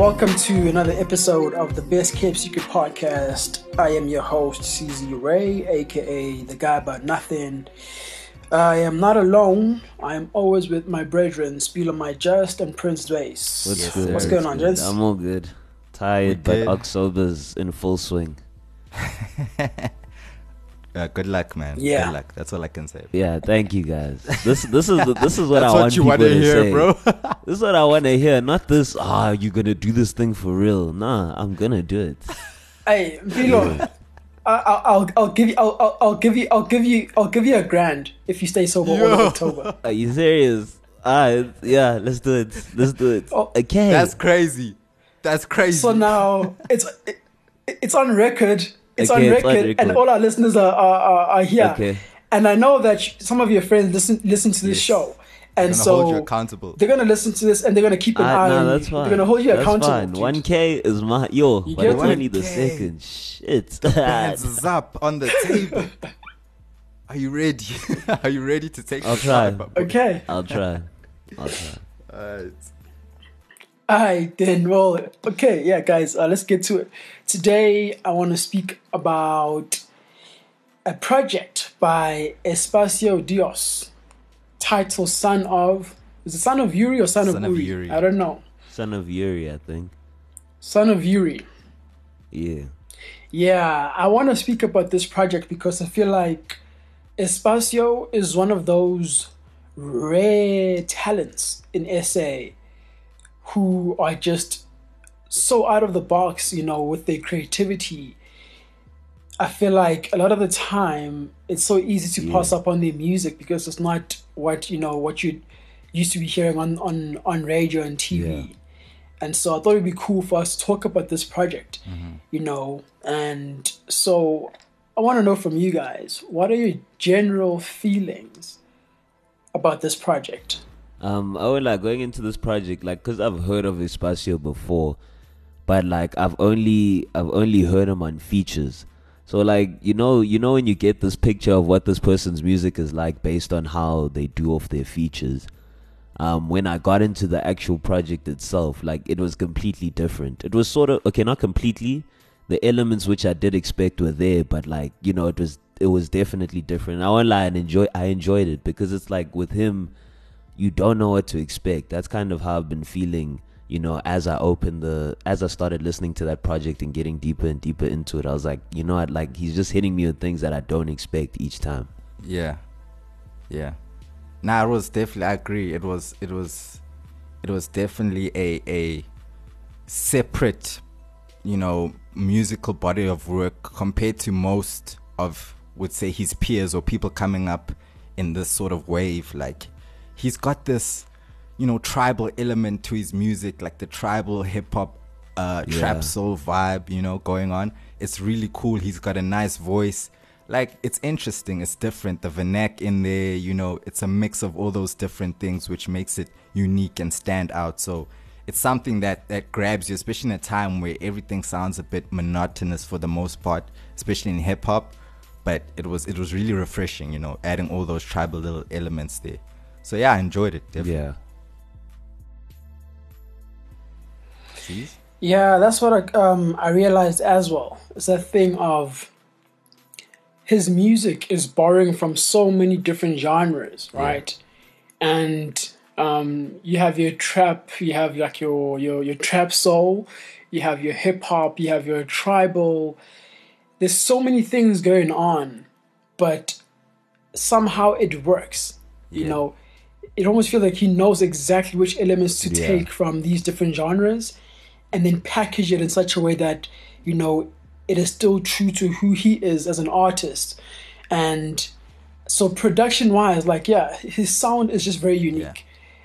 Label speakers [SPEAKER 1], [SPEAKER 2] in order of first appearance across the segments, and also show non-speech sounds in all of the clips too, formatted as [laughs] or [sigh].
[SPEAKER 1] welcome to another episode of the Best Kept Secret podcast. I am your host, CZ Ray, aka the guy about nothing. I am not alone. I am always with my brethren, Spieler My Just and Prince Dways.
[SPEAKER 2] What's
[SPEAKER 3] Yes,
[SPEAKER 2] good?
[SPEAKER 1] What's going on, gents?
[SPEAKER 2] I'm all good. Tired,
[SPEAKER 3] We
[SPEAKER 2] but
[SPEAKER 3] good.
[SPEAKER 2] October's in full swing. [laughs]
[SPEAKER 3] Uh, good luck, man.
[SPEAKER 1] Yeah.
[SPEAKER 3] Good luck. That's all I can say.
[SPEAKER 2] Yeah, thank you guys. This this is the, this is what
[SPEAKER 3] That's
[SPEAKER 2] I
[SPEAKER 3] what
[SPEAKER 2] want
[SPEAKER 3] you
[SPEAKER 2] people
[SPEAKER 3] wanna hear,
[SPEAKER 2] say.
[SPEAKER 3] bro. [laughs]
[SPEAKER 2] this is what I want to hear. Not this. Ah, you gonna do this thing for real? Nah, I'm gonna do it. [laughs]
[SPEAKER 1] Hey, Vilo, I, I, I'll, I'll give you, I'll, I'll, I'll give you, I'll give you, I'll give you a grand if you stay sober all of October. [laughs]
[SPEAKER 2] Are you serious? Ah, yeah. Let's do it. Let's do it.
[SPEAKER 1] Oh,
[SPEAKER 2] okay.
[SPEAKER 3] That's crazy. That's crazy.
[SPEAKER 1] So now it's, it, it's on record. It's,
[SPEAKER 2] Okay,
[SPEAKER 1] on,
[SPEAKER 2] it's
[SPEAKER 1] record, and all our listeners are, are, are, are here.
[SPEAKER 2] Okay.
[SPEAKER 1] And I know that sh- some of your friends listen, listen to this
[SPEAKER 3] Yes.
[SPEAKER 1] show,
[SPEAKER 3] I'm
[SPEAKER 1] and
[SPEAKER 3] gonna
[SPEAKER 1] so
[SPEAKER 3] hold you accountable.
[SPEAKER 1] they're gonna listen to this and they're gonna keep an
[SPEAKER 2] Ah,
[SPEAKER 1] eye
[SPEAKER 2] no,
[SPEAKER 1] on
[SPEAKER 2] that's
[SPEAKER 1] you.
[SPEAKER 2] fine.
[SPEAKER 1] They're gonna hold you
[SPEAKER 2] that's
[SPEAKER 1] accountable.
[SPEAKER 2] fine. One K is my yo.
[SPEAKER 1] You
[SPEAKER 2] But
[SPEAKER 1] get
[SPEAKER 2] it's
[SPEAKER 1] me?
[SPEAKER 2] only the second. Shit. [laughs]
[SPEAKER 3] Hands up on the table. [laughs] Are you ready? [laughs] Are you ready to take
[SPEAKER 2] I'll try.
[SPEAKER 3] fight.
[SPEAKER 1] Okay.
[SPEAKER 2] I'll try. I'll try.
[SPEAKER 3] Alright
[SPEAKER 1] then. Well, okay, yeah, guys. Uh, let's get to it. Today, I want to speak about a project by Espacio Dios, titled "Son of." Is it Son of Yuri or Son,
[SPEAKER 3] Son
[SPEAKER 1] of
[SPEAKER 3] of Yuri.
[SPEAKER 1] I don't know.
[SPEAKER 2] Son of Yuri, I think.
[SPEAKER 1] Son of Yuri.
[SPEAKER 2] Yeah.
[SPEAKER 1] Yeah, I want to speak about this project because I feel like Espacio is one of those rare talents in SA who are just so out of the box, you know, with their creativity. I feel like a lot of the time it's so easy to pass up on their music because it's not what you know what you used to be hearing on on on radio and TV.
[SPEAKER 2] Yeah.
[SPEAKER 1] And so I thought it'd be cool for us to talk about this project, mm-hmm. you know. And so I want to know from you guys, what are your general feelings about this project?
[SPEAKER 2] Um, I would like going into this project, like, cause I've heard of Espacio before, but like I've only I've only heard him on features. So like you know you know when you get this picture of what this person's music is like based on how they do off their features. Um, when I got into the actual project itself, like it was completely different. It was sort of okay, not completely. The elements which I did expect were there, but like you know, it was it was definitely different. I won't lie and enjoy. I enjoyed it because it's like with him, you don't know what to expect. That's kind of how I've been feeling, you know, as I opened the as I started listening to that project and getting deeper and deeper into it. I was like, you know what, like he's just hitting me with things that I don't expect each time.
[SPEAKER 3] Yeah. Yeah. Nah, it was definitely I agree. It was it was it was definitely a a separate, you know, musical body of work compared to most of would say his peers or people coming up in this sort of wave. Like he's got this, you know, tribal element to his music, like the tribal hip hop uh
[SPEAKER 2] Yeah.
[SPEAKER 3] trap soul vibe, you know, going on. It's really cool. He's got a nice voice. Like it's interesting, it's different. The vernac in there, you know, it's a mix of all those different things which makes it unique and stand out. So it's something that that grabs you, especially in a time where everything sounds a bit monotonous for the most part, especially in hip hop. But it was it was really refreshing, you know, adding all those tribal little elements there. So yeah, I enjoyed it. Definitely.
[SPEAKER 2] Yeah.
[SPEAKER 3] See?
[SPEAKER 1] Yeah, that's what I, um, I realized as well. It's that thing of his music is borrowing from so many different genres, right? And um, you have your trap, you have like your your your trap soul, you have your hip hop, you have your tribal. There's so many things going on, but somehow it works. You
[SPEAKER 3] Yeah.
[SPEAKER 1] know, it almost feels like he knows exactly which elements to
[SPEAKER 2] Yeah.
[SPEAKER 1] take from these different genres and then package it in such a way that you know it is still true to who he is as an artist. And so production wise like yeah his sound is just very unique.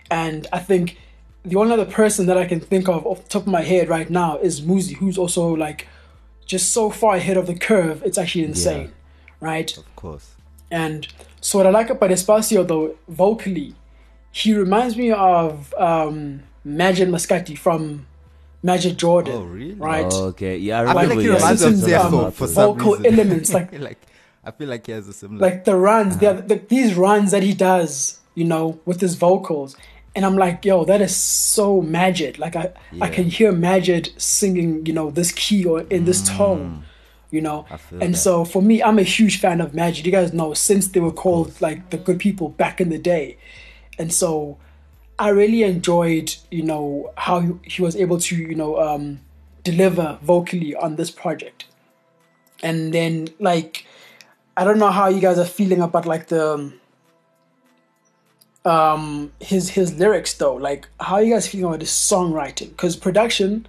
[SPEAKER 1] And i think the only other person that i can think of off the top of my head right now is muzi who's also like just so far ahead of the curve it's actually insane right?
[SPEAKER 3] Of course.
[SPEAKER 1] and so what I like about Espacio though, vocally, he reminds me of um, Majid Maskati from Majid Jordan.
[SPEAKER 3] Oh, really?
[SPEAKER 1] Right?
[SPEAKER 2] Oh, okay. Yeah, I
[SPEAKER 3] I
[SPEAKER 2] remember.
[SPEAKER 3] feel like he
[SPEAKER 2] yeah,
[SPEAKER 3] reminds
[SPEAKER 2] you
[SPEAKER 3] me
[SPEAKER 2] said
[SPEAKER 3] of
[SPEAKER 1] um,
[SPEAKER 3] Zefo for some
[SPEAKER 1] vocal
[SPEAKER 3] reason.
[SPEAKER 1] elements, like- [laughs]
[SPEAKER 3] like I feel like he has a similar
[SPEAKER 1] like the runs, the, the, these runs that he does, you know, with his vocals, and I'm like, yo, that is so Majid. Like I, I can hear Majid singing, you know, this key or in this tone, you know.
[SPEAKER 2] I feel
[SPEAKER 1] And
[SPEAKER 2] that.
[SPEAKER 1] so for me, I'm a huge fan of Majid. You guys know since they were called like the good people back in the day, and so I really enjoyed, you know, how he, was able to, you know, um, deliver vocally on this project. And then like, I don't know how you guys are feeling about like the. um, um his his lyrics though like how are you guys feeling about his songwriting because production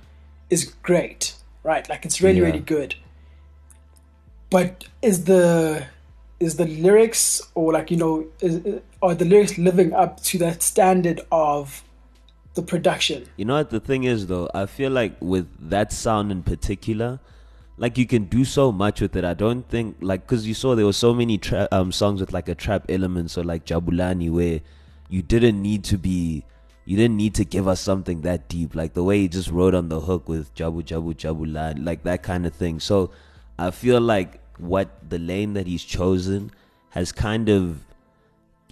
[SPEAKER 1] is great right like it's really
[SPEAKER 2] Yeah.
[SPEAKER 1] really good but is the is the lyrics or like you know is, are the lyrics living up to that standard of the production
[SPEAKER 2] You know what the thing is though? I feel like with that sound in particular, like you can do so much with it. I don't think like because you saw there were so many tra- um songs with like a trap element, so like Jabulani where you didn't need to be, you didn't need to give us something that deep. Like the way he just wrote on the hook with Jabu Jabu Jabulani, like that kind of thing. So I feel like what the lane that he's chosen has kind of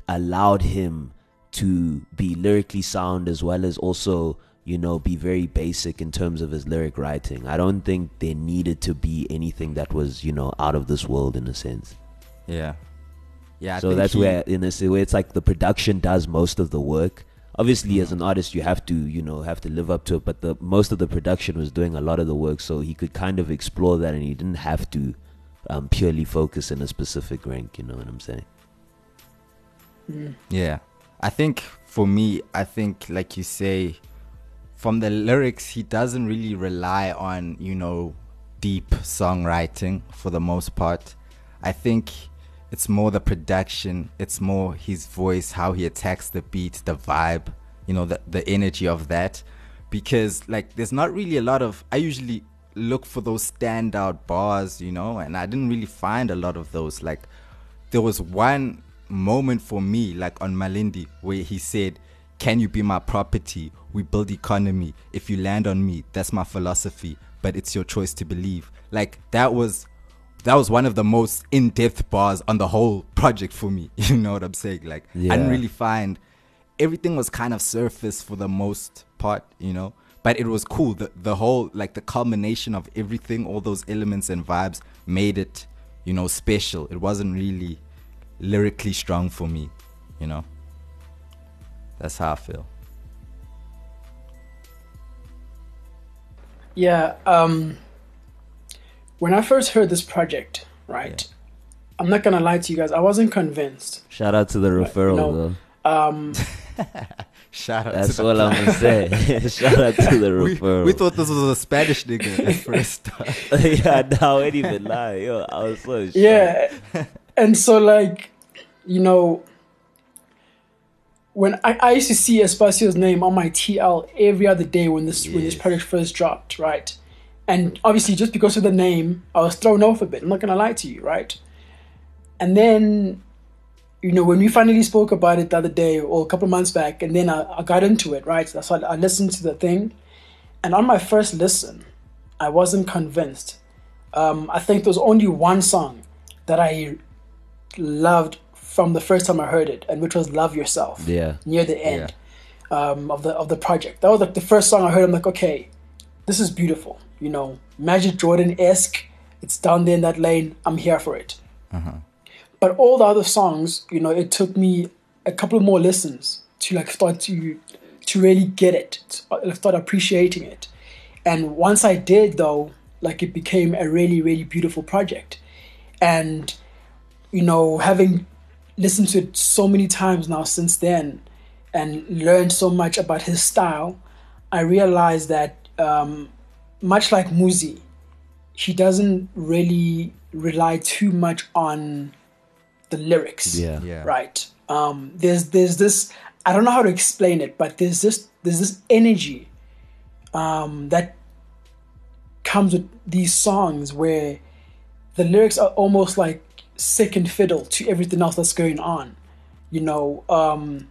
[SPEAKER 2] allowed him to be lyrically sound as well as also you know be very basic in terms of his lyric writing i don't think there needed to be anything that was you know out of this world in a sense
[SPEAKER 3] Yeah. Yeah. I
[SPEAKER 2] so that's
[SPEAKER 3] he-
[SPEAKER 2] where in a way it's like the production does most of the work obviously as mm-hmm. an artist you have to you know have to live up to it but the most of the production was doing a lot of the work so he could kind of explore that and he didn't have to um, purely focus in a specific rank you know what i'm saying
[SPEAKER 3] Yeah. I think for me, I think like you say, from the lyrics, he doesn't really rely on, you know, deep songwriting for the most part. I think it's more the production, it's more his voice, how he attacks the beat, the vibe, you know, the, the energy of that. Because like there's not really a lot of I usually look for those standout bars, you know, and I didn't really find a lot of those. Like there was one moment for me, like on Malindi, where he said, Can you be my property? We build economy. If you land on me, that's my philosophy. But it's your choice to believe. Like that was that was one of the most in-depth bars on the whole project for me. [laughs] You know what I'm saying? Like I didn't really find everything was kind of surface for the most part, you know. But it was cool. The the whole like the culmination of everything, all those elements and vibes made it, you know, special. It wasn't really lyrically strong for me, you know. That's how I feel.
[SPEAKER 1] yeah um when i first heard this project right i'm not gonna lie to you guys i wasn't convinced
[SPEAKER 2] shout out to the referral
[SPEAKER 1] know,
[SPEAKER 2] though
[SPEAKER 1] um [laughs]
[SPEAKER 3] Shout out
[SPEAKER 2] That's
[SPEAKER 3] to the
[SPEAKER 2] all I'm gonna say. [laughs] Shout out to the [laughs]
[SPEAKER 3] we,
[SPEAKER 2] referral.
[SPEAKER 3] we thought this was a Spanish nigga at [laughs] first.
[SPEAKER 2] yeah, now I ain't even lie. Yo, I was so shocked.
[SPEAKER 1] yeah and so like you know when I, I used to see Espacio's name on my TL every other day when this when this
[SPEAKER 2] Yes.
[SPEAKER 1] project first dropped, right? And obviously just because of the name, I was thrown off a bit. I'm not gonna lie to you, right? And then, you know, when we finally spoke about it the other day or a couple of months back, and then I, I got into it, right? So I, I listened to the thing, and on my first listen, I wasn't convinced. Um, I think there was only one song that I loved from the first time I heard it, and which was "Love Yourself."
[SPEAKER 2] Yeah.
[SPEAKER 1] near the end um, of the of the project. That was like the first song I heard. I'm like, okay, this is beautiful. You know, Majid Jordan esque. It's down there in that lane. I'm here for it. But all the other songs, you know, it took me a couple more listens to like start to to really get it, start appreciating it. And once I did, though, like it became a really, really beautiful project. And you know, having listened to it so many times now since then, and learned so much about his style, I realized that um, much like Muzi, he doesn't really rely too much on the lyrics
[SPEAKER 2] Yeah.
[SPEAKER 3] Yeah.
[SPEAKER 1] right um there's there's this i don't know how to explain it but there's this there's this energy um that comes with these songs where the lyrics are almost like second fiddle to everything else that's going on you know um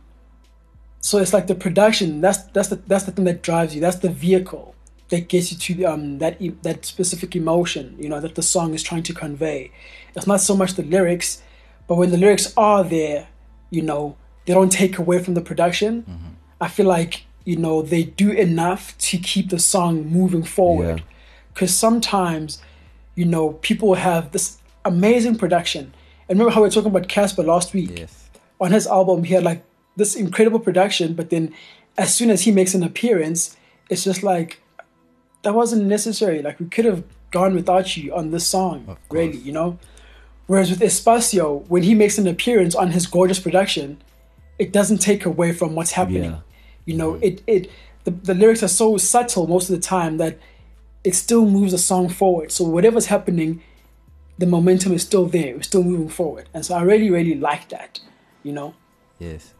[SPEAKER 1] so it's like the production that's that's the that's the thing that drives you that's the vehicle that gets you to um that e- that specific emotion you know that the song is trying to convey it's not so much the lyrics but when the lyrics are there you know they don't take away from the production mm-hmm. I feel like you know they do enough to keep the song moving forward.
[SPEAKER 2] Yeah.
[SPEAKER 1] Because sometimes, you know, people have this amazing production. And remember how we were talking about Casper last week?
[SPEAKER 3] Yes.
[SPEAKER 1] On his album, he had like this incredible production, but then as soon as he makes an appearance, it's just like that wasn't necessary. Like we could have gone without you on this song, really, you know. Whereas with Espacio, when he makes an appearance on his gorgeous production, it doesn't take away from what's happening.
[SPEAKER 2] Yeah.
[SPEAKER 1] You know, it it the, the lyrics are so subtle most of the time that it still moves the song forward. So whatever's happening, the momentum is still there. It's still moving forward. And so I really, really like that. You know?
[SPEAKER 3] Yes.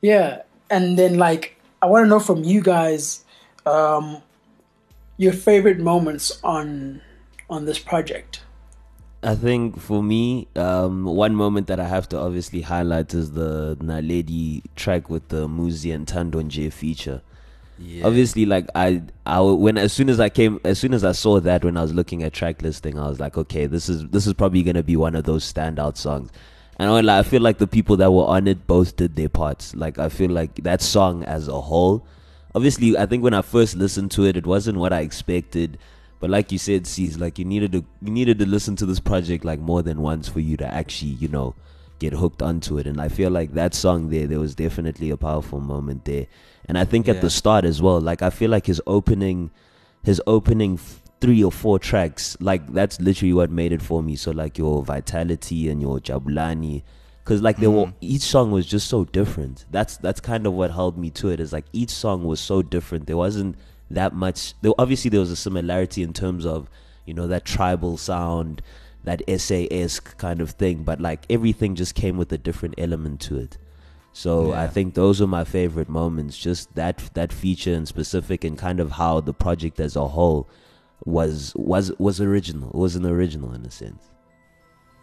[SPEAKER 1] Yeah. And then like I want to know from you guys um your favorite moments on on this project.
[SPEAKER 2] I think for me, um, one moment that I have to obviously highlight is the Naledi track with the Muzi and Tandonje feature.
[SPEAKER 3] Yeah.
[SPEAKER 2] Obviously, like I, I when as soon as I came, as soon as I saw that when I was looking at track listing, I was like, okay, this is this is probably gonna be one of those standout songs. And I, like, I feel like the people that were on it both did their parts. Like I feel like that song as a whole. Obviously, I think when I first listened to it, it wasn't what I expected. But like you said, C's like you needed to you needed to listen to this project like more than once for you to actually you know get hooked onto it. And I feel like that song there, there was definitely a powerful moment there. And I think at the start as well, like I feel like his opening, his opening f- three or four tracks, like that's literally what made it for me. So like your Vitality and your Jabulani, because like they were mm. each song was just so different. That's that's kind of what held me to it. Is like each song was so different. There wasn't that much. There obviously there was a similarity in terms of you know that tribal sound, that SA esque kind of thing. But like everything just came with a different element to it. So I think those are my favorite moments. Just that that feature in specific, and kind of how the project as a whole was was was original. It was an original in a sense.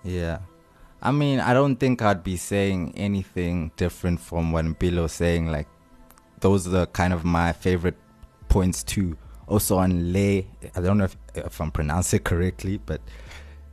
[SPEAKER 3] Yeah. I mean, I don't think I'd be saying anything different from what Mpilo saying. Like, those are kind of my favorite points too. Also on Le, I don't know if, if I'm pronouncing it correctly, but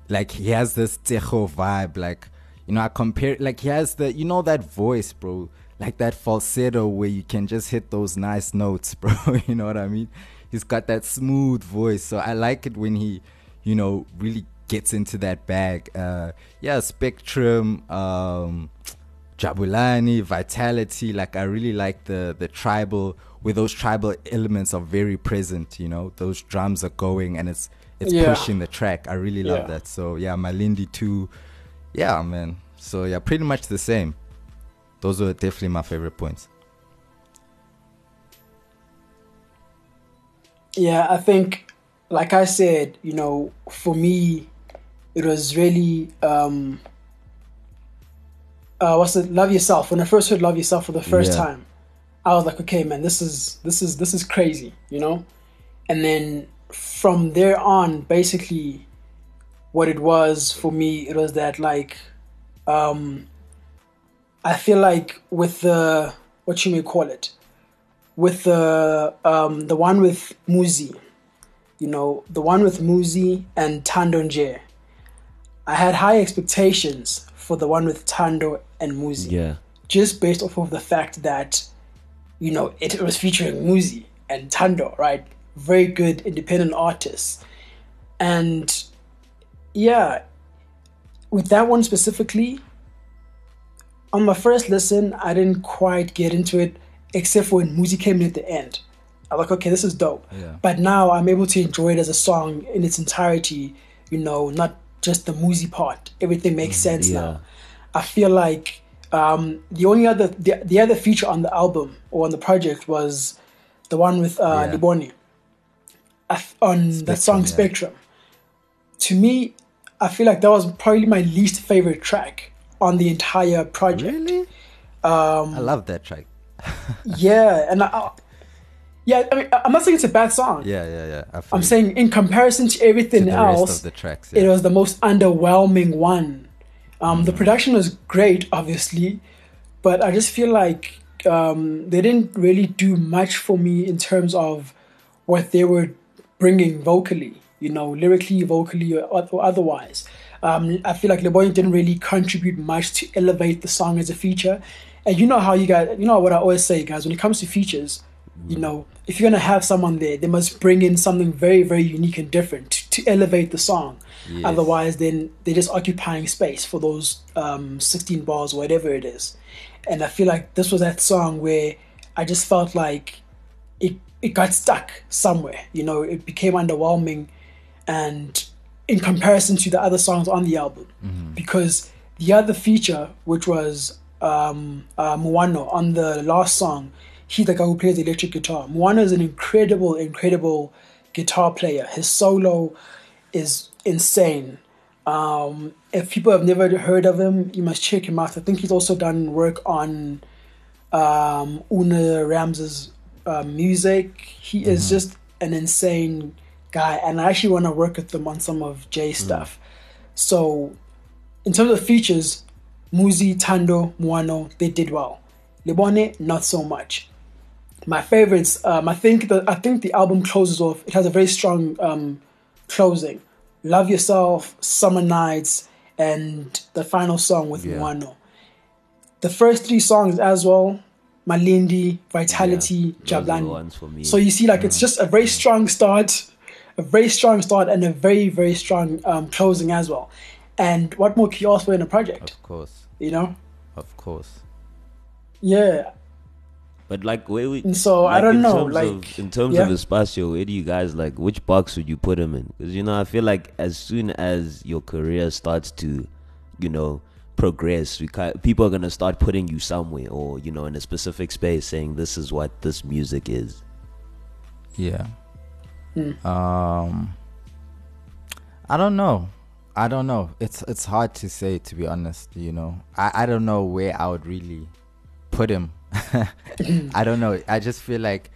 [SPEAKER 3] like he has this Tejo vibe. Like, you know, I compare, like he has the, you know, that voice, bro. Like that falsetto where you can just hit those nice notes, [laughs] bro. you know what I mean? He's got that smooth voice. So I like it when he, you know, really gets into that bag. Uh, yeah, Spectrum, um, Jabulani, Vitality. Like I really like the the tribal where those tribal elements are very present. You know, those drums are going and it's it's
[SPEAKER 1] Yeah.
[SPEAKER 3] pushing the track. I really love
[SPEAKER 1] Yeah.
[SPEAKER 3] that. So yeah, Malindi too. Yeah, man. So yeah, pretty much the same. Those were definitely my favorite points.
[SPEAKER 1] Yeah, I think, like I said, you know, for me, it was really um, uh, what's it? Love yourself. When I first heard "Love Yourself" for the first
[SPEAKER 2] Yeah.
[SPEAKER 1] time, I was like, okay, man, this is this is this is crazy, you know. And then from there on, basically, what it was for me, it was that like, um, I feel like with the what you may call it, with the um, the one with Muzi, you know, the one with Muzi and Tandonje, I had high expectations for the one with Tando and Muzi,
[SPEAKER 2] Yeah,
[SPEAKER 1] just based off of the fact that, you know, it was featuring Muzi and Tando, right? Very good independent artists, and yeah, with that one specifically, on my first listen, I didn't quite get into it, except for when Muzi came in at the end. I'm like, okay, this is dope.
[SPEAKER 3] Yeah.
[SPEAKER 1] But now I'm able to enjoy it as a song in its entirety, you know, not just the Muzi part. Everything makes mm, sense
[SPEAKER 2] yeah.
[SPEAKER 1] now. I feel like um, the only other the, the other feature on the album or on the project was the one with uh,
[SPEAKER 3] Yeah.
[SPEAKER 1] Liboni on that song
[SPEAKER 3] yeah.
[SPEAKER 1] Spectrum. To me, I feel like that was probably my least favorite track on the entire project.
[SPEAKER 3] Really?
[SPEAKER 1] Um,
[SPEAKER 3] I love that track. [laughs]
[SPEAKER 1] yeah, and I, I- yeah, I mean, I'm not saying it's a bad song.
[SPEAKER 3] Yeah, yeah, yeah.
[SPEAKER 1] I'm saying in comparison to
[SPEAKER 3] to
[SPEAKER 1] everything
[SPEAKER 3] the
[SPEAKER 1] else,
[SPEAKER 3] the tracks.
[SPEAKER 1] it was the most underwhelming one. Um, The production was great, obviously, but I just feel like um, they didn't really do much for me in terms of what they were bringing vocally, you know, lyrically, vocally, or, or otherwise. Um, I feel like LeBoy didn't really contribute much to elevate the song as a feature. And you know how you guys, you know what I always say, guys. When it comes to features, you know, if you're gonna have someone there, they must bring in something very, very unique and different to, elevate the song.
[SPEAKER 3] Yes.
[SPEAKER 1] Otherwise, then they're just occupying space for those um, 16 bars, whatever it is. And I feel like this was that song where I just felt like it it got stuck somewhere. You know, it became underwhelming, and in comparison to the other songs on the album, because the other feature, which was um, uh, Muano on the last song, he's the guy who plays the electric guitar. Muano is an incredible, incredible guitar player. His solo is insane. Um, if people have never heard of him, you must check him out. I think he's also done work on um, Una Rams's uh, music. He is just an insane guy, and I actually want to work with him on some of Jay's stuff. So, in terms of features, Muzi, Tando, Muano, they did well. Lebone, not so much. My favorites, um, I think the I think the album closes off. It has a very strong um, closing. Love Yourself, Summer Nights, and the final song with
[SPEAKER 2] Yeah.
[SPEAKER 1] Muano. The first three songs as well, Malindi, Vitality,
[SPEAKER 2] the
[SPEAKER 1] Jabulani.
[SPEAKER 2] ones for me.
[SPEAKER 1] So you see, like it's just a very strong start, a very strong start, and a very very strong um, closing as well. And what more can you ask for in a project?
[SPEAKER 3] Of course,
[SPEAKER 1] You know?
[SPEAKER 3] of course.
[SPEAKER 1] Yeah.
[SPEAKER 2] But like, where we?
[SPEAKER 1] And so, I don't know, like,
[SPEAKER 2] of, in terms
[SPEAKER 1] yeah.
[SPEAKER 2] of Espacio, where do you guys like? Which box would you put him in? Because you know, I feel like as soon as your career starts to, you know, progress, we ki- people are gonna start putting you somewhere, or you know, in a specific space, saying this is what this music is.
[SPEAKER 3] Yeah. Um. I don't know. I don't know. It's it's hard to say to be honest. You know, I I don't know where I would really put him. [laughs] I don't know. I just feel like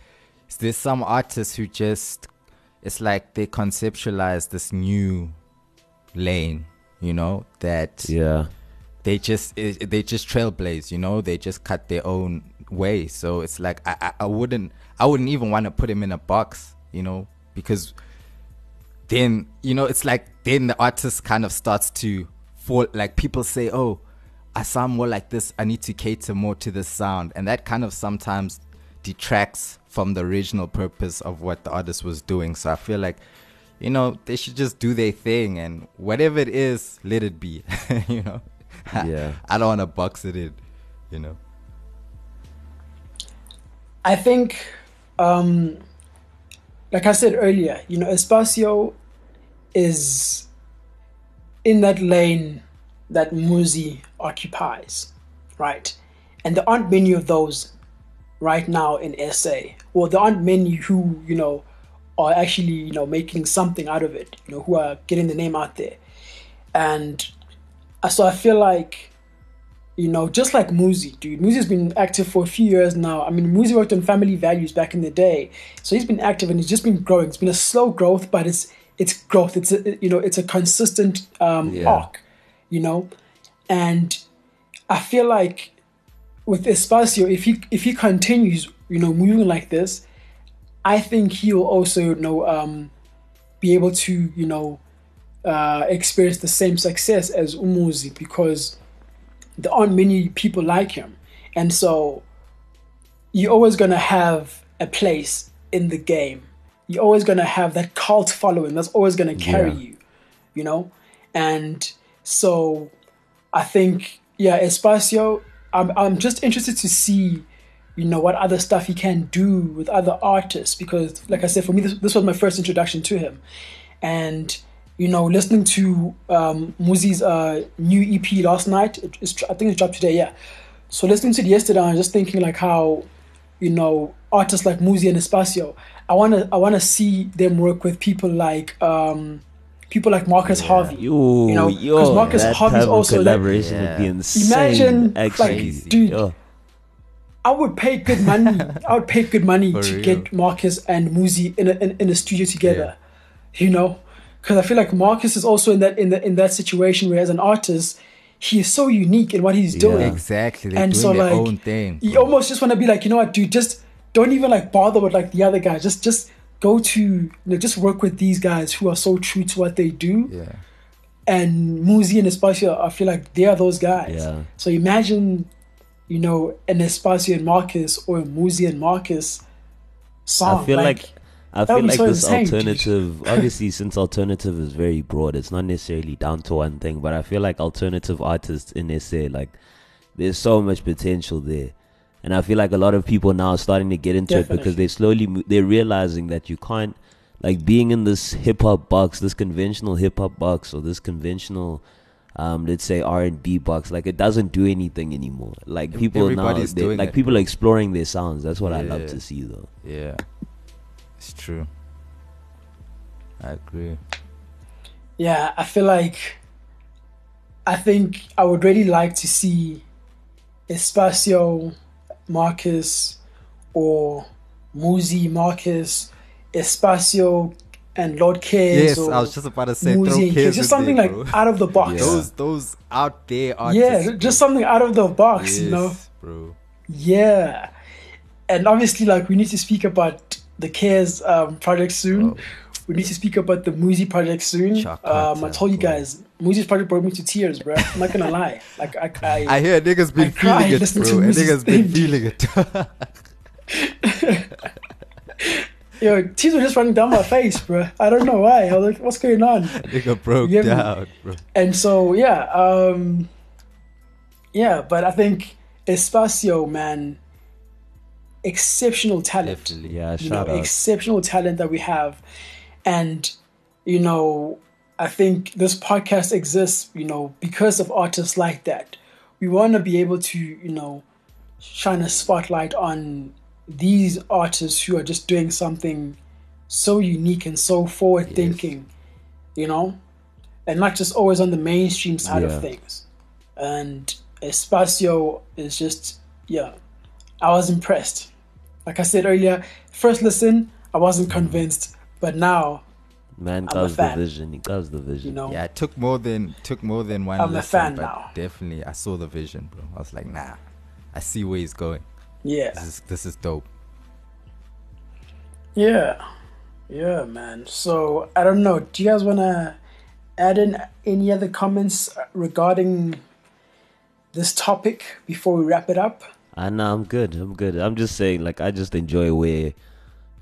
[SPEAKER 3] there's some artists who just it's like they conceptualize this new lane. You know that
[SPEAKER 2] Yeah.
[SPEAKER 3] they just it, they just trailblaze you know they just cut their own way so it's like i i, I wouldn't i wouldn't even want to put him in a box you know because then you know it's like then the artist kind of starts to fall like people say oh i sound more like this i need to cater more to the sound. And that kind of sometimes detracts from the original purpose of what the artist was doing. So i feel like you know they should just do their thing and whatever it is let it be [laughs] you know?
[SPEAKER 2] Yeah.
[SPEAKER 3] i don't want to box it in you know?
[SPEAKER 1] I think, um, like I said earlier, you know, Espacio is in that lane that Muzi occupies, right? And there aren't many of those right now in SA. Well, there aren't many who, you know, are actually, you know, making something out of it, you know, who are getting the name out there. And uh, so I feel like you know, just like Muzi, dude. Muzi's been active for a few years now. I mean, Muzi worked on Family Values back in the day, so he's been active and he's just been growing. It's been a slow growth, but it's it's growth. It's a, you know, it's a consistent um,
[SPEAKER 2] Yeah.
[SPEAKER 1] arc, you know, and I feel like with Espacio, if he if he continues, you know, moving like this, I think he will also, you know, um, be able to, you know, uh, experience the same success as Umuzi because there aren't many people like him. And so you're always going to have a place in the game. You're always going to have that cult following that's always going to carry
[SPEAKER 2] Yeah.
[SPEAKER 1] you, you know? And so I think, yeah, Espacio, I'm, I'm just interested to see, you know, what other stuff he can do with other artists because, like I said, for me, this, this was my first introduction to him. And you know, listening to um, Muzi's uh, new EP last night, I think it dropped today, yeah. So listening to it yesterday, I was just thinking like how, you know, artists like Muzi and Espacio, I wanna I wanna see them work with people like um, people like Marcus Harvey.
[SPEAKER 2] Yo,
[SPEAKER 1] you know, because Marcus
[SPEAKER 2] that
[SPEAKER 1] Harvey's
[SPEAKER 2] type of
[SPEAKER 1] also like,
[SPEAKER 2] collaboration would be insane.
[SPEAKER 1] Imagine,
[SPEAKER 2] actually,
[SPEAKER 1] like, dude,
[SPEAKER 2] Yo.
[SPEAKER 1] I would pay good money. [laughs] I would pay good money
[SPEAKER 3] For
[SPEAKER 1] to
[SPEAKER 3] real.
[SPEAKER 1] get Marcus and Muzi in a, in, in a studio together. You know, because I feel like Marcus is also in that in the in that situation where as an artist, he is so unique in what he's doing.
[SPEAKER 2] Yeah.
[SPEAKER 3] exactly they're
[SPEAKER 1] And
[SPEAKER 3] doing
[SPEAKER 1] so
[SPEAKER 3] their
[SPEAKER 1] like
[SPEAKER 3] own thing
[SPEAKER 1] you almost just want to be like, you know what, dude, just don't even like bother with like the other guys. Just just go to you know just work with these guys who are so true to what they do.
[SPEAKER 3] yeah
[SPEAKER 1] And Muzi and Espacio, I feel like they are those guys.
[SPEAKER 2] Yeah.
[SPEAKER 1] So imagine, you know, an Espacio and Marcus or a Muzi and Marcus song.
[SPEAKER 2] I feel like, I
[SPEAKER 1] that
[SPEAKER 2] feel like
[SPEAKER 1] so
[SPEAKER 2] this
[SPEAKER 1] insane, dude.
[SPEAKER 2] alternative. obviously, since alternative is very broad, it's not necessarily down to one thing. But I feel like alternative artists in SA, like there's so much potential there, and I feel like a lot of people now are starting to get into it because they slowly mo- they're realizing that you can't like being in this hip hop box, this conventional hip hop box, or this conventional. Um, let's say R and B box, like it doesn't do anything anymore. Like people now,
[SPEAKER 3] Everybody's
[SPEAKER 2] they-
[SPEAKER 3] doing
[SPEAKER 2] like
[SPEAKER 3] it,
[SPEAKER 2] people are exploring their sounds. That's what I love to see, though.
[SPEAKER 3] Yeah, it's true. I agree.
[SPEAKER 1] Yeah, I feel like I think I would really like to see Espacio Marcus or Muzi Marcus, Espacio and LordKez.
[SPEAKER 3] Yes,
[SPEAKER 1] or
[SPEAKER 3] I was just about to say
[SPEAKER 1] Muzi Kez. Just something
[SPEAKER 3] there,
[SPEAKER 1] like out of the box.
[SPEAKER 2] Yeah.
[SPEAKER 3] Those those out there artists.
[SPEAKER 1] Yeah,
[SPEAKER 3] bro.
[SPEAKER 1] just something out of the box, you know?
[SPEAKER 3] Bro.
[SPEAKER 1] Yeah. And obviously, like, we need to speak about the Kez um, project soon.
[SPEAKER 3] Oh.
[SPEAKER 1] We need to speak about the Muzi project soon. Um, I told you guys, Muzi's project brought me to tears, bro. I'm not gonna lie. Like, I, I,
[SPEAKER 3] I hear niggas been
[SPEAKER 1] I cried
[SPEAKER 3] feeling it, bro. niggas been feeling it. [laughs]
[SPEAKER 1] yo, tears were just running down my face, bro. I don't know why. I was like, what's going on?
[SPEAKER 3] Nigga broke
[SPEAKER 1] You get me?
[SPEAKER 3] down, bro.
[SPEAKER 1] And so, yeah, um, yeah, but I think Espacio, man, exceptional talent.
[SPEAKER 3] Definitely.
[SPEAKER 2] Yeah,
[SPEAKER 1] you
[SPEAKER 2] shout
[SPEAKER 1] know,
[SPEAKER 2] out.
[SPEAKER 1] exceptional talent that we have. And, you know, I think this podcast exists, you know, because of artists like that. We want to be able to, you know, shine a spotlight on these artists who are just doing something so unique and so forward thinking, you know, and not just always on the mainstream side
[SPEAKER 2] Yeah.
[SPEAKER 1] of things. And Espacio is just, yeah, I was impressed. Like I said earlier, first listen, I wasn't convinced, but now,
[SPEAKER 2] Man
[SPEAKER 1] I'm
[SPEAKER 2] does the vision. He does the vision.
[SPEAKER 1] you know,
[SPEAKER 3] Yeah, it took more than took more than one
[SPEAKER 1] I'm a fan
[SPEAKER 3] but
[SPEAKER 1] now.
[SPEAKER 3] definitely I saw the vision, bro. I was like, nah, I see where he's going.
[SPEAKER 1] yeah,
[SPEAKER 3] This is this is dope.
[SPEAKER 1] yeah, yeah, man. So I don't know. Do you guys want to add in any other comments regarding this topic before we wrap it up?
[SPEAKER 2] I know I'm good. I'm good. I'm just saying, like, I just enjoy where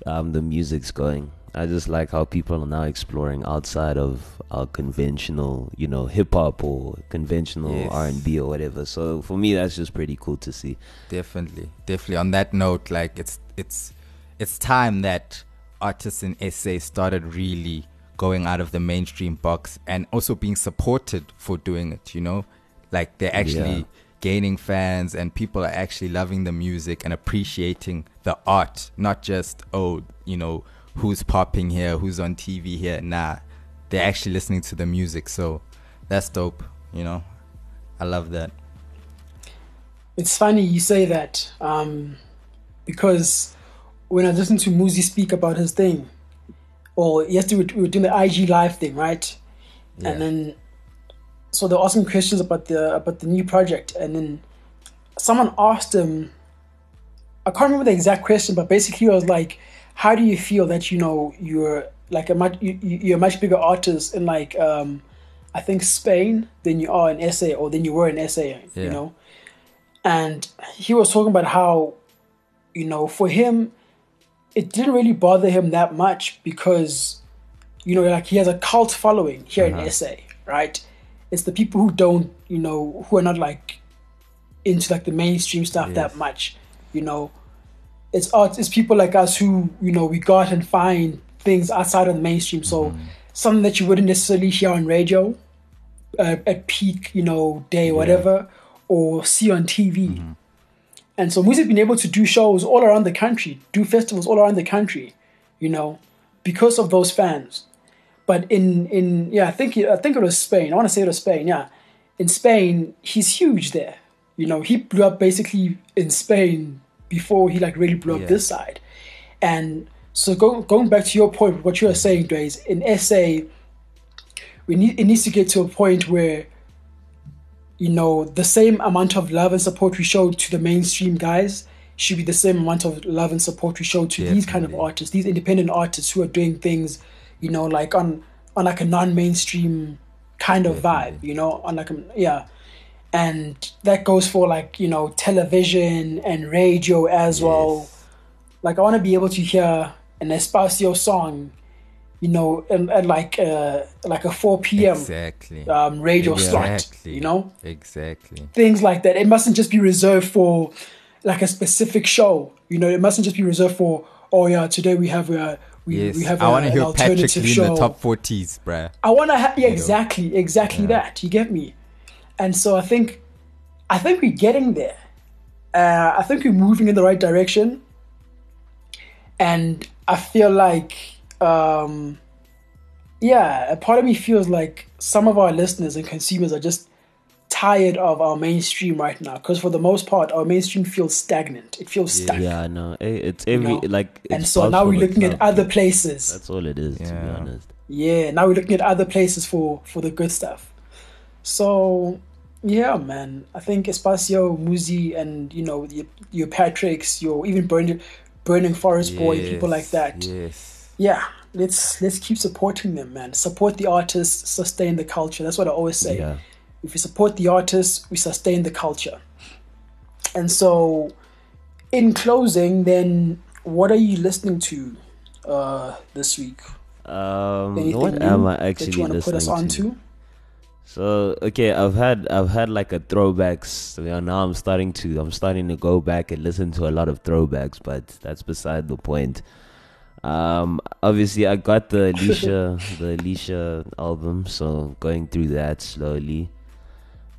[SPEAKER 2] um the music's going. I just like how people are now exploring outside of our conventional, you know, hip hop or conventional
[SPEAKER 3] Yes.
[SPEAKER 2] R and B or whatever. So for me, that's just pretty cool to see.
[SPEAKER 3] Definitely, definitely. On that note, like it's it's it's time that artists in SA started really going out of the mainstream box and also being supported for doing it. You know, like they're actually
[SPEAKER 2] Yeah.
[SPEAKER 3] gaining fans and people are actually loving the music and appreciating the art, not just oh, you know, who's popping here, who's on TV here. Nah, they're actually listening to the music. So that's dope. You know, I love that.
[SPEAKER 1] It's funny you say that um, because when I listened to Muzi speak about his thing, or yesterday we were doing the IG live thing, right?
[SPEAKER 3] Yeah.
[SPEAKER 1] And then so they're asking questions about the about the new project, and then someone asked him. I can't remember the exact question, but basically it was like, "How do you feel that you know you're like a much you, you- you're a much bigger artist in like um, I think Spain than you are in SA or than you were in SA, you know?" and he was talking about how you know for him it didn't really bother him that much because you know like he has a cult following here in SA right it's the people who don't you know who are not like into like the mainstream stuff
[SPEAKER 3] Yes.
[SPEAKER 1] that much you know it's art it's people like us who you know we go out and find things outside of the mainstream so something that you wouldn't necessarily hear on radio uh, at peak, you know, day, or whatever, or see on TV. And so Muzi's been able to do shows all around the country, do festivals all around the country, you know, because of those fans. But in in yeah, I think I think it was Spain. I want to say it was Spain. Yeah, in Spain, he's huge there. You know, he blew up basically in Spain before he like really blew up
[SPEAKER 3] Yeah.
[SPEAKER 1] this side. And so going going back to your point, what you were saying, Dways, in SA, we need it needs to get to a point where you know the same amount of love and support we show to the mainstream guys should be the same amount of love and support we show to these kind of artists these independent artists who are doing things you know like on on like a non-mainstream kind of vibe you know on like a yeah and that goes for like you know television and radio as well. Like I want to be able to hear an Espacio song, you know, at, at like uh, like a four p.m.
[SPEAKER 3] Exactly.
[SPEAKER 1] Um, radio slot, you know,
[SPEAKER 3] Exactly.
[SPEAKER 1] things like that. It mustn't just be reserved for like a specific show. You know, it mustn't just be reserved for oh yeah, today we have a we,
[SPEAKER 3] Yes.
[SPEAKER 1] we have
[SPEAKER 3] I want to hear Patrick Lee in the top 40s, bruh.
[SPEAKER 1] I want to have yeah, exactly, exactly
[SPEAKER 3] Yeah.
[SPEAKER 1] that. You get me? And so I think, I think we're getting there. Uh, I think we're moving in the right direction, and I feel like, um, yeah, a part of me feels like some of our listeners and consumers are just tired of our mainstream right now because for the most part our mainstream feels stagnant it feels stuck
[SPEAKER 2] Yeah, I know. It's every
[SPEAKER 1] know?
[SPEAKER 2] like.
[SPEAKER 1] and so now we're
[SPEAKER 2] the
[SPEAKER 1] looking at other places
[SPEAKER 2] That's all it is, to be honest.
[SPEAKER 1] Yeah, now we're looking at other places for for the good stuff. So yeah, man, I think Espacio, Muzi, and you know your, your Patricks, your even Burning Burning Forest Boy, people like that.
[SPEAKER 3] Yes.
[SPEAKER 1] Yeah, let's let's keep supporting them, man. Support the artists, sustain the culture. That's what I always say.
[SPEAKER 2] Yeah.
[SPEAKER 1] If we support the artists, we sustain the culture. And so, in closing, then what are you listening to uh, this week?
[SPEAKER 2] Um,
[SPEAKER 1] Anything
[SPEAKER 2] what am I
[SPEAKER 1] that
[SPEAKER 2] actually
[SPEAKER 1] you want to
[SPEAKER 2] listening
[SPEAKER 1] put us
[SPEAKER 2] to? So okay, I've had I've had like a throwbacks. You know, now I'm starting to I'm starting to go back and listen to a lot of throwbacks, but that's beside the point. Um, obviously I got the Alicia [laughs] the Alicia album, so going through that slowly.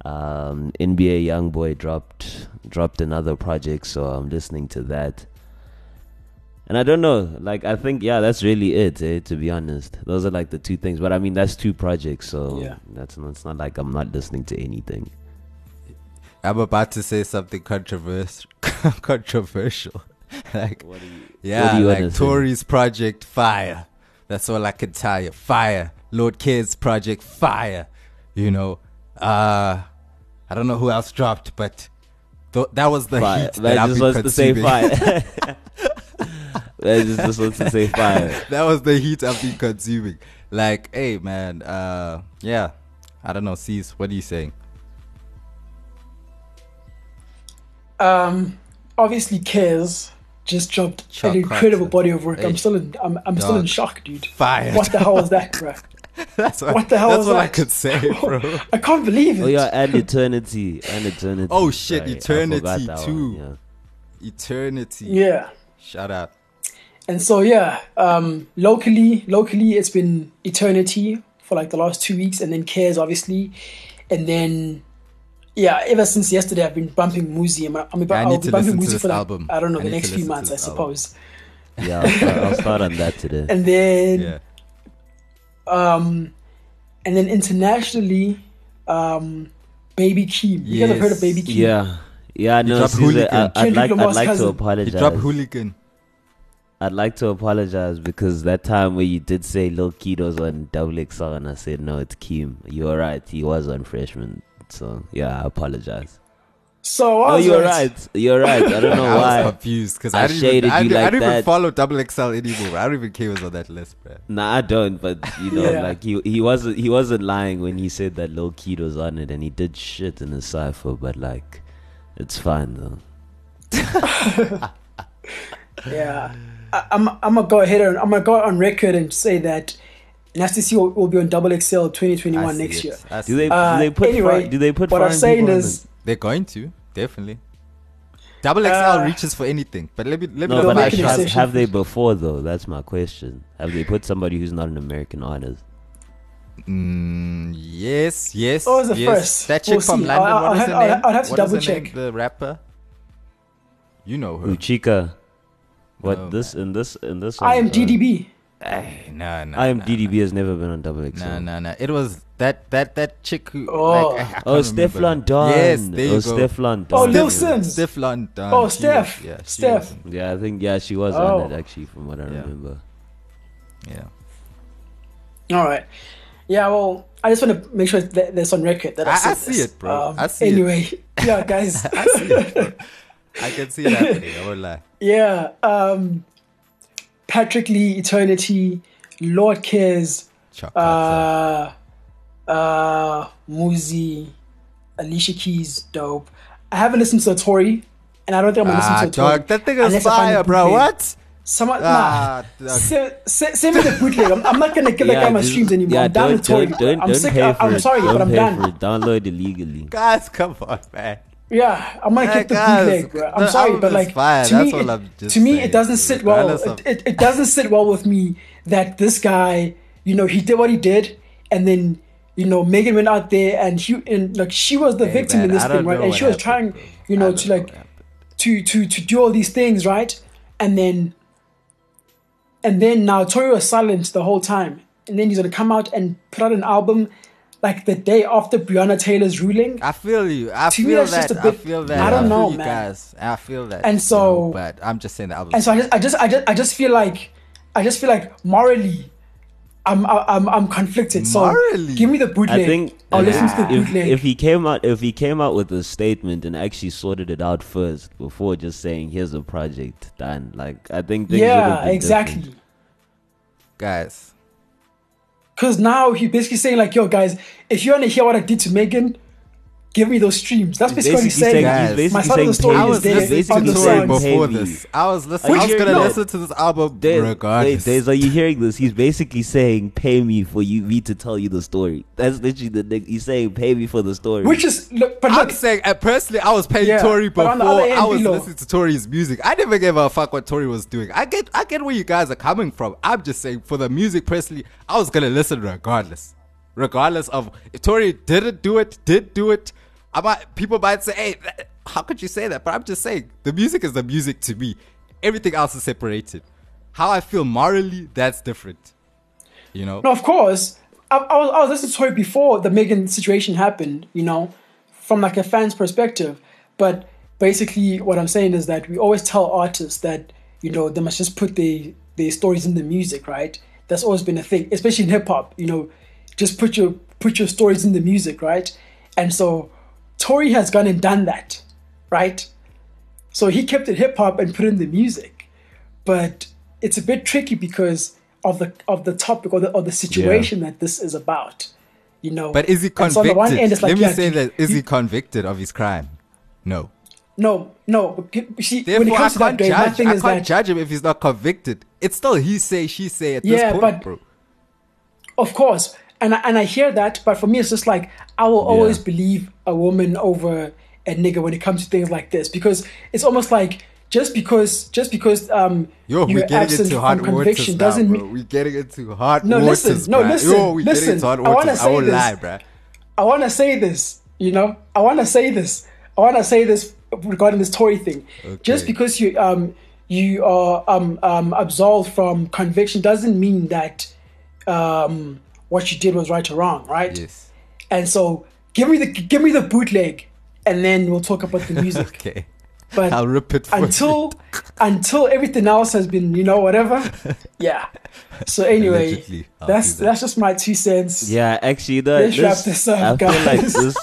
[SPEAKER 2] Um, NBA YoungBoy dropped dropped another project, so I'm listening to that. And I don't know, like I think yeah, that's really it. Eh, to be honest, those are like the two things. But I mean, that's two projects, so
[SPEAKER 1] Yeah.
[SPEAKER 2] that's not, it's not like I'm not listening to anything.
[SPEAKER 3] I'm about to say something [laughs] controversial. controversial. [laughs] like,
[SPEAKER 2] you?
[SPEAKER 3] yeah, like
[SPEAKER 2] say?
[SPEAKER 3] Tory's project, fire. That's all I can tell you. Fire. Lord Kid's project, fire. You know, uh, I don't know who else dropped, but th- that was the
[SPEAKER 2] Fire.
[SPEAKER 3] heat that
[SPEAKER 2] Man
[SPEAKER 3] I've
[SPEAKER 2] just wants to say fire. [laughs] Man just, just wants to say fire. [laughs]
[SPEAKER 3] that was the heat I've been consuming. Like, hey man, uh yeah. I don't know, Cease, what are you saying?
[SPEAKER 1] Um, obviously, Kez just dropped
[SPEAKER 3] Chuck
[SPEAKER 1] an incredible
[SPEAKER 3] Hudson.
[SPEAKER 1] body of work.
[SPEAKER 3] Hey.
[SPEAKER 1] I'm still in. I'm, I'm still in
[SPEAKER 3] Dog.
[SPEAKER 1] shock, dude.
[SPEAKER 3] Fire.
[SPEAKER 1] What the hell was that, bro? [laughs]
[SPEAKER 3] that's what,
[SPEAKER 1] what the hell
[SPEAKER 3] that's
[SPEAKER 1] was
[SPEAKER 3] what I
[SPEAKER 1] that?
[SPEAKER 3] could say, [laughs] bro.
[SPEAKER 1] I can't believe it.
[SPEAKER 2] Oh yeah, and eternity, and eternity.
[SPEAKER 3] Oh, shit,
[SPEAKER 2] Sorry,
[SPEAKER 3] Eternity
[SPEAKER 2] forgot that one,
[SPEAKER 3] too.
[SPEAKER 2] yeah.
[SPEAKER 3] Eternity.
[SPEAKER 1] yeah.
[SPEAKER 3] Shout out.
[SPEAKER 1] And so yeah, um, locally, locally, it's been Eternity for like the last two weeks, and then Kez, obviously, and then yeah, ever since yesterday, I've been bumping Muzi. I'm, I'm
[SPEAKER 3] Yeah, I
[SPEAKER 1] I'll
[SPEAKER 3] need
[SPEAKER 1] be
[SPEAKER 3] to
[SPEAKER 1] bumping
[SPEAKER 3] listen to
[SPEAKER 1] Muzi for like,
[SPEAKER 3] album.
[SPEAKER 1] I don't know
[SPEAKER 3] I
[SPEAKER 1] the next few months, I
[SPEAKER 3] this album.
[SPEAKER 1] suppose.
[SPEAKER 2] Yeah, I'll start, I'll start on that today.
[SPEAKER 1] And then
[SPEAKER 3] Yeah.
[SPEAKER 1] um, and then internationally, um, Baby Keem. You guys have heard of Baby Keem?
[SPEAKER 2] Yeah, yeah. No,
[SPEAKER 3] dropped
[SPEAKER 2] Caesar, I,
[SPEAKER 3] Hooligan.
[SPEAKER 2] I'd
[SPEAKER 1] Kendrick
[SPEAKER 2] like, I'd
[SPEAKER 1] Lamar's
[SPEAKER 2] like to
[SPEAKER 1] cousin.
[SPEAKER 3] He
[SPEAKER 2] apologize.
[SPEAKER 3] dropped Hooligan.
[SPEAKER 2] I'd like to apologize because that time where you did say Lil Kito's on Double XL and I said no, it's Keem. You're right, he was on Freshman. So yeah, I apologize.
[SPEAKER 1] So I
[SPEAKER 2] Oh, you're
[SPEAKER 1] right.
[SPEAKER 2] right. You're right. I don't [laughs] know
[SPEAKER 3] I was confused because
[SPEAKER 2] I
[SPEAKER 3] I, didn't
[SPEAKER 2] shaded
[SPEAKER 3] even, I,
[SPEAKER 2] you
[SPEAKER 3] didn't- I
[SPEAKER 2] like
[SPEAKER 3] didn't even follow Double XL anymore. I don't even care who's on that list, bro.
[SPEAKER 2] Nah, I don't. But you know,
[SPEAKER 1] Yeah.
[SPEAKER 2] like he he wasn't he wasn't lying when he said that Lil was on it, and he did shit in the cipher. But like, it's fine though. [laughs]
[SPEAKER 1] Yeah, I, I'm. I'm gonna go ahead and I'm gonna go on record and say that Nasty C will, will be on Double XL 2021 next
[SPEAKER 3] it.
[SPEAKER 1] year.
[SPEAKER 2] Do
[SPEAKER 3] see
[SPEAKER 2] they
[SPEAKER 3] it.
[SPEAKER 1] Uh,
[SPEAKER 2] do they put
[SPEAKER 1] anyway,
[SPEAKER 2] fri- do they put
[SPEAKER 1] what I'm saying is-
[SPEAKER 2] it?
[SPEAKER 3] They're going to definitely. Double XL
[SPEAKER 1] Uh,
[SPEAKER 3] reaches for anything, but let me let me
[SPEAKER 2] No, but
[SPEAKER 3] my
[SPEAKER 1] make
[SPEAKER 2] like,
[SPEAKER 1] an
[SPEAKER 2] have,
[SPEAKER 1] exception
[SPEAKER 2] have they before though? That's my question. Have they put somebody who's not an American artist?
[SPEAKER 3] Mm, yes, yes.
[SPEAKER 1] Oh, it's a
[SPEAKER 3] yes.
[SPEAKER 1] first.
[SPEAKER 3] That chick
[SPEAKER 1] We'll
[SPEAKER 3] from
[SPEAKER 1] see.
[SPEAKER 3] London.
[SPEAKER 1] I'll-
[SPEAKER 3] what
[SPEAKER 1] I'll
[SPEAKER 3] is
[SPEAKER 1] have-
[SPEAKER 3] her
[SPEAKER 1] I'll-
[SPEAKER 3] name?
[SPEAKER 1] I'll have to
[SPEAKER 3] What is
[SPEAKER 1] double
[SPEAKER 3] her name?
[SPEAKER 1] check.
[SPEAKER 3] The rapper. You know her.
[SPEAKER 2] Uchika. What
[SPEAKER 3] No,
[SPEAKER 2] this in this in this?
[SPEAKER 1] I am
[SPEAKER 2] one, uh,
[SPEAKER 1] DDB.
[SPEAKER 3] Hey, nah, nah.
[SPEAKER 2] I am
[SPEAKER 3] nah,
[SPEAKER 2] DDB has never been on Double XL.
[SPEAKER 3] Nah, nah, nah. It was that that that chick who.
[SPEAKER 1] Oh.
[SPEAKER 3] like, I- I
[SPEAKER 2] Oh,
[SPEAKER 3] can't.
[SPEAKER 2] Steflon Don.
[SPEAKER 3] Yes, there you
[SPEAKER 2] oh,
[SPEAKER 3] go.
[SPEAKER 2] Steflon Don.
[SPEAKER 1] Oh, Lil
[SPEAKER 2] yeah.
[SPEAKER 1] Sims.
[SPEAKER 3] Steflon Don.
[SPEAKER 1] Oh, Steph.
[SPEAKER 3] was- yeah, she
[SPEAKER 1] Steph.
[SPEAKER 3] was-
[SPEAKER 2] Yeah, I think yeah she was
[SPEAKER 1] Oh.
[SPEAKER 2] on it actually, from what I
[SPEAKER 3] Yeah.
[SPEAKER 2] remember.
[SPEAKER 3] Yeah.
[SPEAKER 1] All right. Yeah. Well, I just want to make sure that that's on record that I,
[SPEAKER 3] I- I see
[SPEAKER 1] this.
[SPEAKER 3] it, bro.
[SPEAKER 1] Um,
[SPEAKER 3] I see it.
[SPEAKER 1] anyway, [laughs] yeah, guys. [laughs]
[SPEAKER 3] I see it. bro. I can see it happening. [laughs] I won't lie.
[SPEAKER 1] Yeah, um, Patrick Lee, Eternity, LordKez,
[SPEAKER 3] Chocolate.
[SPEAKER 1] uh, uh, Muzi, Alicia Keys, dope. I haven't listened to Tory, and I don't think I'm gonna
[SPEAKER 3] Ah,
[SPEAKER 1] listen to Tory.
[SPEAKER 3] dog, that thing is
[SPEAKER 1] unless I
[SPEAKER 3] fire, bro.
[SPEAKER 1] bootleg.
[SPEAKER 3] What?
[SPEAKER 1] Someone,
[SPEAKER 3] Ah,
[SPEAKER 1] nah.
[SPEAKER 3] dog.
[SPEAKER 1] Se- se- Send me the bootleg. I'm, I'm not gonna give that guy my streams anymore.
[SPEAKER 2] yeah,
[SPEAKER 1] I'm done
[SPEAKER 2] don't,
[SPEAKER 1] with Tory.
[SPEAKER 2] don't, don't,
[SPEAKER 1] I'm
[SPEAKER 2] don't
[SPEAKER 1] sick.
[SPEAKER 2] pay
[SPEAKER 1] I,
[SPEAKER 2] for
[SPEAKER 1] I'm sorry,
[SPEAKER 2] don't
[SPEAKER 1] but I'm done.
[SPEAKER 2] For it. Download illegally.
[SPEAKER 3] Guys, come on, man.
[SPEAKER 1] Yeah, I'm gonna
[SPEAKER 3] Hey,
[SPEAKER 1] keep the bootleg, bro. I'm sorry, but like to me,
[SPEAKER 3] all
[SPEAKER 1] it,
[SPEAKER 3] I'm just
[SPEAKER 1] to me,
[SPEAKER 3] saying,
[SPEAKER 1] it doesn't sit well.
[SPEAKER 3] regardless
[SPEAKER 1] It, it, it doesn't sit well with me that this guy, you know, he did what he did, and then you know, Megan went out there and he and like she was the
[SPEAKER 3] Hey,
[SPEAKER 1] victim
[SPEAKER 3] man,
[SPEAKER 1] in this thing, right? And she was
[SPEAKER 3] happened,
[SPEAKER 1] trying, you know, to
[SPEAKER 3] know
[SPEAKER 1] like to to to do all these things, right? And then and then now Tory was silent the whole time, and then he's gonna come out and put out an album like the day after Breonna Taylor's ruling.
[SPEAKER 3] I feel you. I
[SPEAKER 1] To me,
[SPEAKER 3] feel
[SPEAKER 1] that's
[SPEAKER 3] that.
[SPEAKER 1] just a
[SPEAKER 3] I
[SPEAKER 1] bit-
[SPEAKER 3] feel that.
[SPEAKER 1] I don't
[SPEAKER 3] feel
[SPEAKER 1] know,
[SPEAKER 3] you
[SPEAKER 1] man.
[SPEAKER 3] guys. I feel that.
[SPEAKER 1] And
[SPEAKER 3] you
[SPEAKER 1] so-
[SPEAKER 3] know, but I'm just saying that.
[SPEAKER 1] and so I just, I just, I just, I just feel like, I just feel like morally, I'm, I'm, I'm conflicted. So
[SPEAKER 3] Morally?
[SPEAKER 1] give me the bootleg.
[SPEAKER 2] I think
[SPEAKER 1] I'll
[SPEAKER 2] if,
[SPEAKER 1] listen to the bootleg.
[SPEAKER 2] if he came out if he came out with a statement and actually sorted it out first before just saying here's a project done like I think things
[SPEAKER 1] yeah,
[SPEAKER 2] been
[SPEAKER 1] exactly.
[SPEAKER 2] different.
[SPEAKER 3] guys.
[SPEAKER 1] Because now he's basically saying like, yo, guys, if you want to hear what I did to Megan, give me those streams. That's
[SPEAKER 2] He's
[SPEAKER 1] basically what he's saying.
[SPEAKER 3] saying- he's
[SPEAKER 1] My
[SPEAKER 2] basically
[SPEAKER 1] side of the story is
[SPEAKER 3] was
[SPEAKER 1] there
[SPEAKER 2] he's
[SPEAKER 3] listening
[SPEAKER 1] on
[SPEAKER 3] to
[SPEAKER 1] the
[SPEAKER 3] Tory
[SPEAKER 2] saying
[SPEAKER 1] songs.
[SPEAKER 3] before this. I was listening.
[SPEAKER 2] Are
[SPEAKER 3] I was gonna
[SPEAKER 2] hearing-
[SPEAKER 3] listen to this album
[SPEAKER 2] There-
[SPEAKER 3] regardless.
[SPEAKER 2] Wait, Days, are you hearing this? He's basically saying, "Pay me for you me to tell you the story." That's literally the nigga. He's saying, "Pay me for the story."
[SPEAKER 1] Which is look, but
[SPEAKER 3] I'm
[SPEAKER 1] look,
[SPEAKER 3] saying, uh, personally, I was paying
[SPEAKER 1] Yeah,
[SPEAKER 3] Tory before
[SPEAKER 1] on the other hand,
[SPEAKER 3] I was
[SPEAKER 1] Bilo-
[SPEAKER 3] listening to Tory's music. I never gave a fuck what Tory was doing. I get, I get where you guys are coming from. I'm just saying, for the music, personally, I was gonna listen regardless, regardless of if Tory didn't do it, did do it. I might, people might say, hey, that- how could you say that? But I'm just saying, the music is the music to me. Everything else is separated. How I feel morally, that's different. You know.
[SPEAKER 1] no, of course. I, I was I was listening to Tory before the Megan situation happened. You know, from like a fan's perspective. But basically, what I'm saying is that we always tell artists that you know they must just put their their stories in the music, right? That's always been a thing, especially in hip hop. You know, just put your put your stories in the music, right? And so Tory has gone and done that, right? So he kept it hip hop and put in the music, but it's a bit tricky because of the of the topic or the or the situation that this is about. You know,
[SPEAKER 3] But is he
[SPEAKER 1] And so on
[SPEAKER 3] convicted?
[SPEAKER 1] the one end, it's like,
[SPEAKER 3] Let me
[SPEAKER 1] yeah,
[SPEAKER 3] say that: is
[SPEAKER 1] you-
[SPEAKER 3] he convicted of his crime? No.
[SPEAKER 1] No, no. See,
[SPEAKER 3] Therefore,
[SPEAKER 1] when it comes
[SPEAKER 3] I
[SPEAKER 1] to that,
[SPEAKER 3] can't
[SPEAKER 1] Dave, my
[SPEAKER 3] judge.
[SPEAKER 1] thing
[SPEAKER 3] I
[SPEAKER 1] is
[SPEAKER 3] can't
[SPEAKER 1] that
[SPEAKER 3] judge him if he's not convicted. It's still he say, she say at
[SPEAKER 1] Yeah,
[SPEAKER 3] this point,
[SPEAKER 1] but-
[SPEAKER 3] bro.
[SPEAKER 1] Of course, and I, and I hear that, but for me, it's just like I will always believe a woman over a nigga when it comes to things like this because it's almost like just because just because um
[SPEAKER 3] Yo,
[SPEAKER 1] you're absent from conviction
[SPEAKER 3] now,
[SPEAKER 1] doesn't mean
[SPEAKER 3] We're getting into hot
[SPEAKER 1] No,
[SPEAKER 3] waters,
[SPEAKER 1] listen, no,
[SPEAKER 3] bruh.
[SPEAKER 1] listen,
[SPEAKER 3] Yo,
[SPEAKER 1] listen. I
[SPEAKER 3] waters. I,
[SPEAKER 1] say this.
[SPEAKER 3] lie, bruh.
[SPEAKER 1] I want to say this, you know, I want to say this. I want to say this regarding this Tory thing. Just because you um you are um um absolved from conviction doesn't mean that um what you did was right or wrong, right?
[SPEAKER 3] Yes.
[SPEAKER 1] And so give me the give me the bootleg, and then we'll talk about the music. [laughs]
[SPEAKER 3] Okay.
[SPEAKER 1] But
[SPEAKER 3] I'll rip it for
[SPEAKER 1] until [laughs] until everything else has been, you know, whatever. [laughs] Yeah. So anyway, that's
[SPEAKER 3] that.
[SPEAKER 1] that's just my two cents.
[SPEAKER 2] Yeah, actually, the,
[SPEAKER 1] Let's
[SPEAKER 2] this,
[SPEAKER 1] wrap this up,
[SPEAKER 2] I feel like this.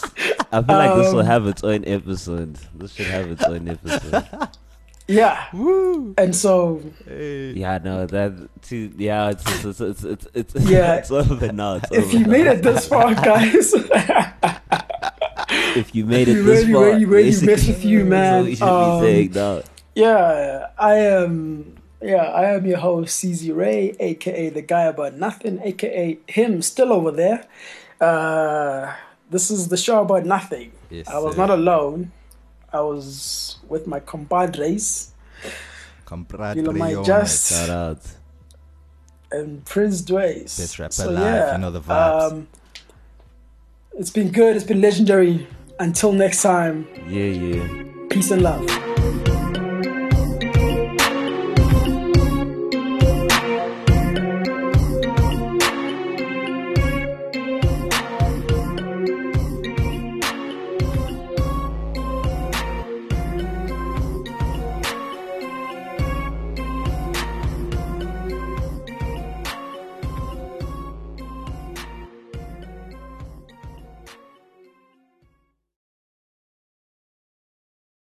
[SPEAKER 2] I feel like this will
[SPEAKER 1] Um,
[SPEAKER 2] have its own episode. This should have its own episode.
[SPEAKER 1] Yeah.
[SPEAKER 3] Woo.
[SPEAKER 1] And so
[SPEAKER 3] Hey.
[SPEAKER 2] yeah, no, that too. Yeah, it's it's it's it's, it's, it's
[SPEAKER 1] Yeah. [laughs]
[SPEAKER 2] it's over now. It's
[SPEAKER 1] if
[SPEAKER 2] over
[SPEAKER 1] you
[SPEAKER 2] now.
[SPEAKER 1] made it this far, [laughs] guys,
[SPEAKER 2] if you made it
[SPEAKER 1] we
[SPEAKER 2] this far,
[SPEAKER 1] really, really
[SPEAKER 2] basically,
[SPEAKER 1] miss with you, man.
[SPEAKER 2] you
[SPEAKER 1] Um,
[SPEAKER 2] be saying now.
[SPEAKER 1] yeah, I am. Yeah, I am your host, CZ Ray, aka the guy about nothing, aka him still over there. Uh, this is the show about nothing.
[SPEAKER 3] Yes,
[SPEAKER 1] I was
[SPEAKER 3] sir.
[SPEAKER 1] not alone. I was with my compadres
[SPEAKER 3] Compadre
[SPEAKER 1] You know, my just-
[SPEAKER 2] Shout out.
[SPEAKER 1] and Prince Dways.
[SPEAKER 3] Best rapper alive, you know the vibes.
[SPEAKER 1] Um, it's been good. It's been legendary. Until next time,
[SPEAKER 2] Yeah, yeah.
[SPEAKER 1] peace and love.